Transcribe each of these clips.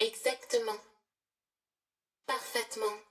Exactement. Parfaitement.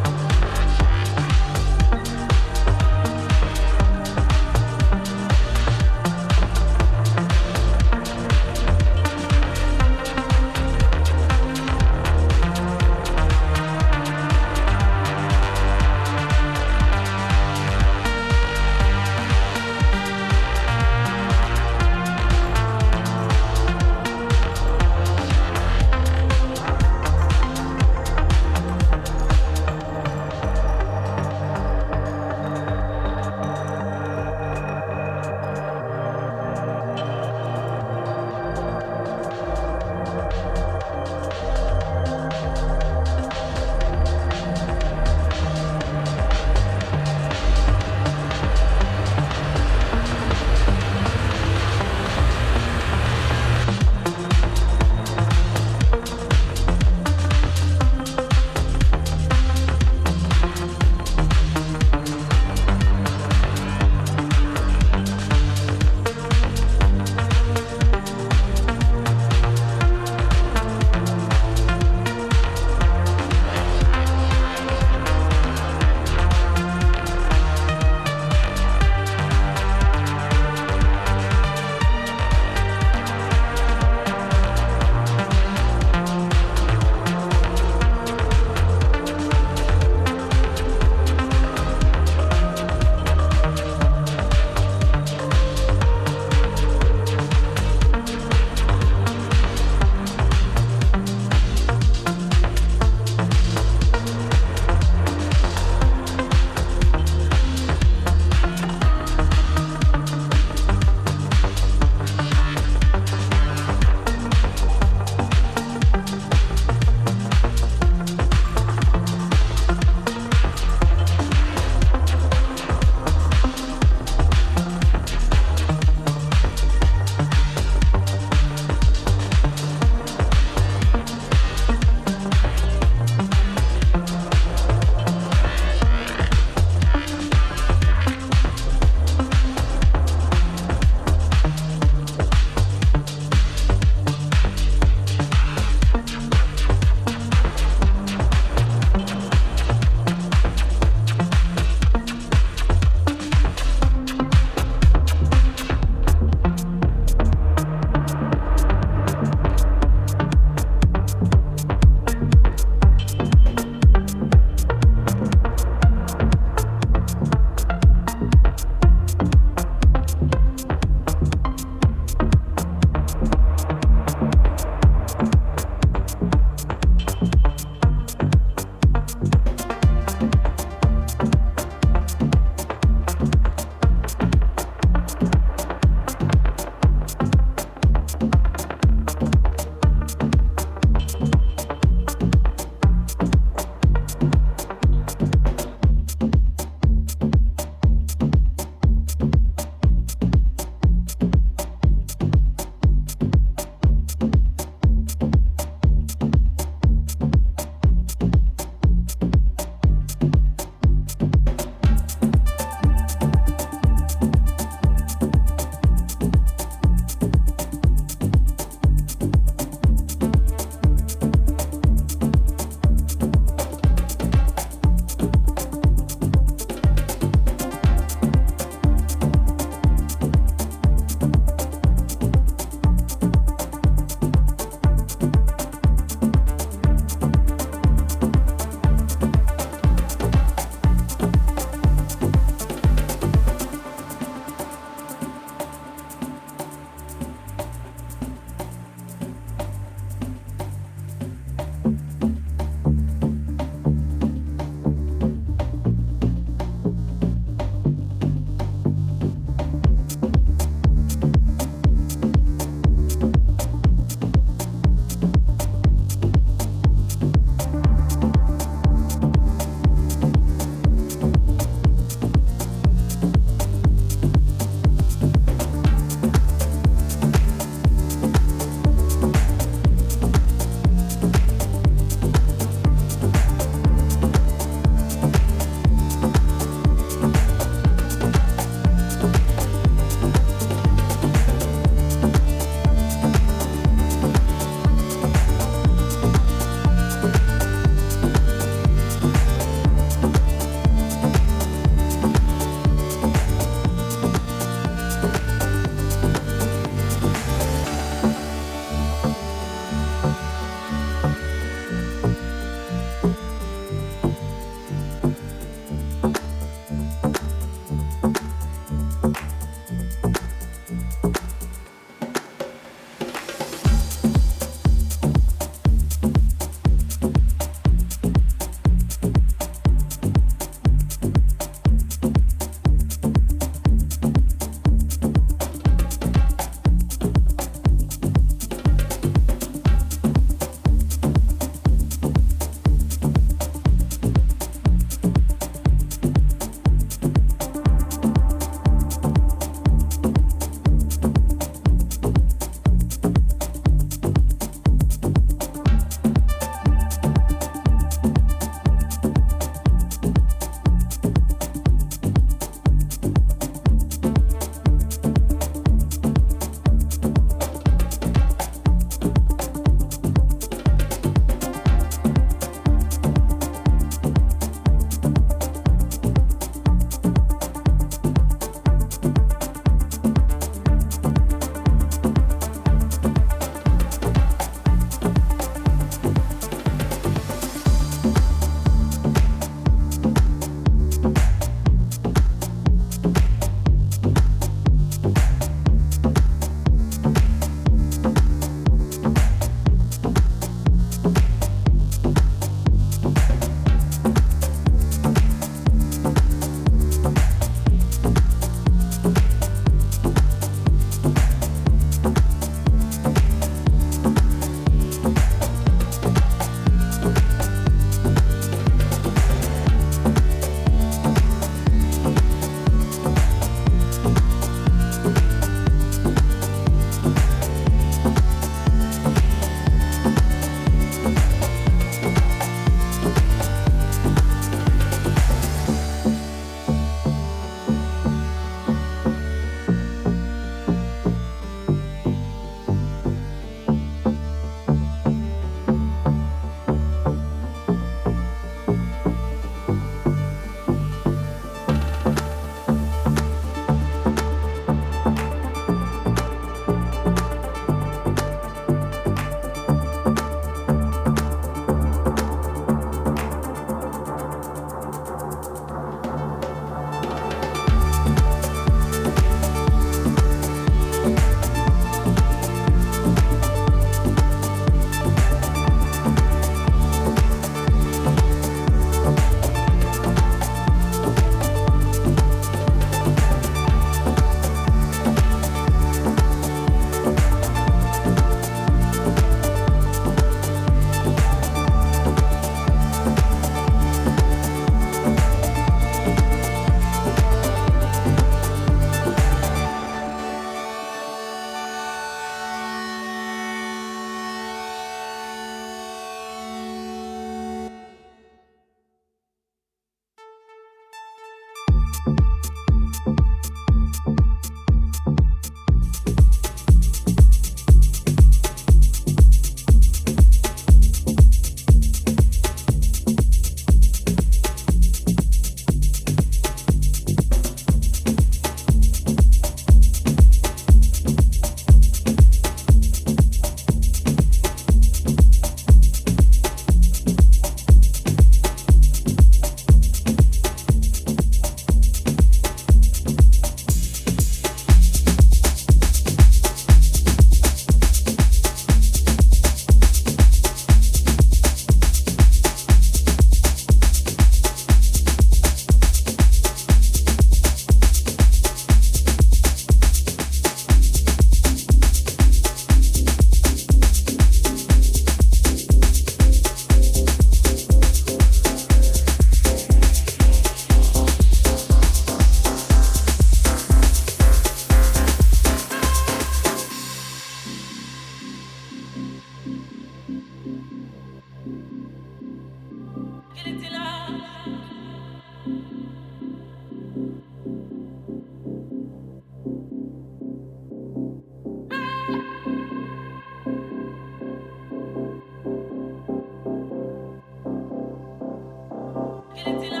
Get it till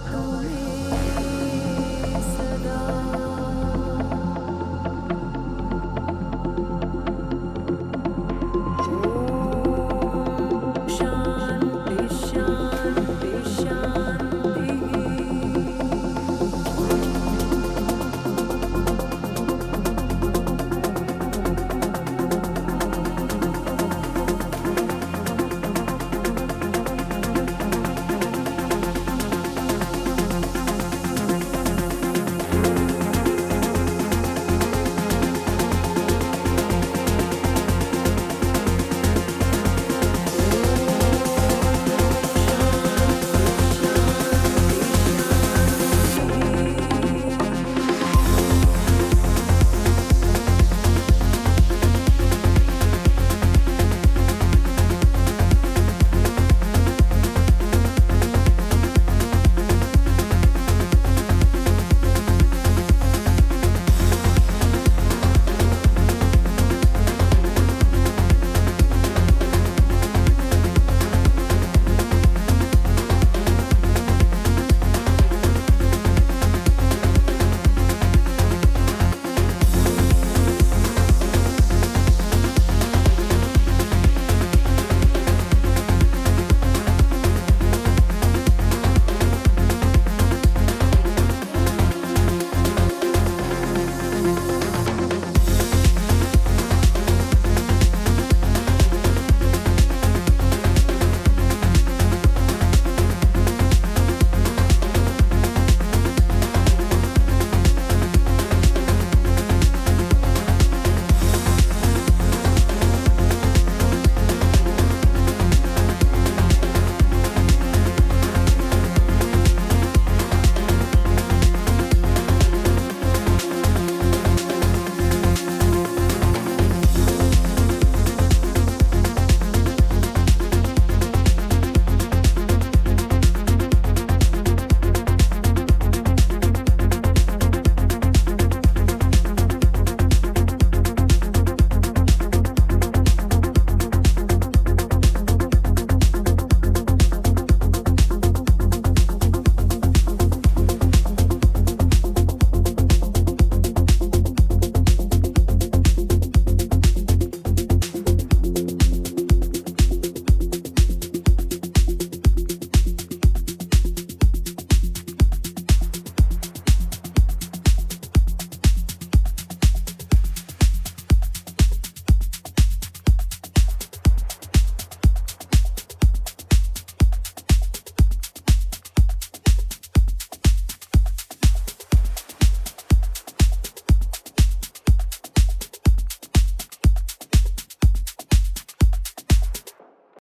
तुम्हें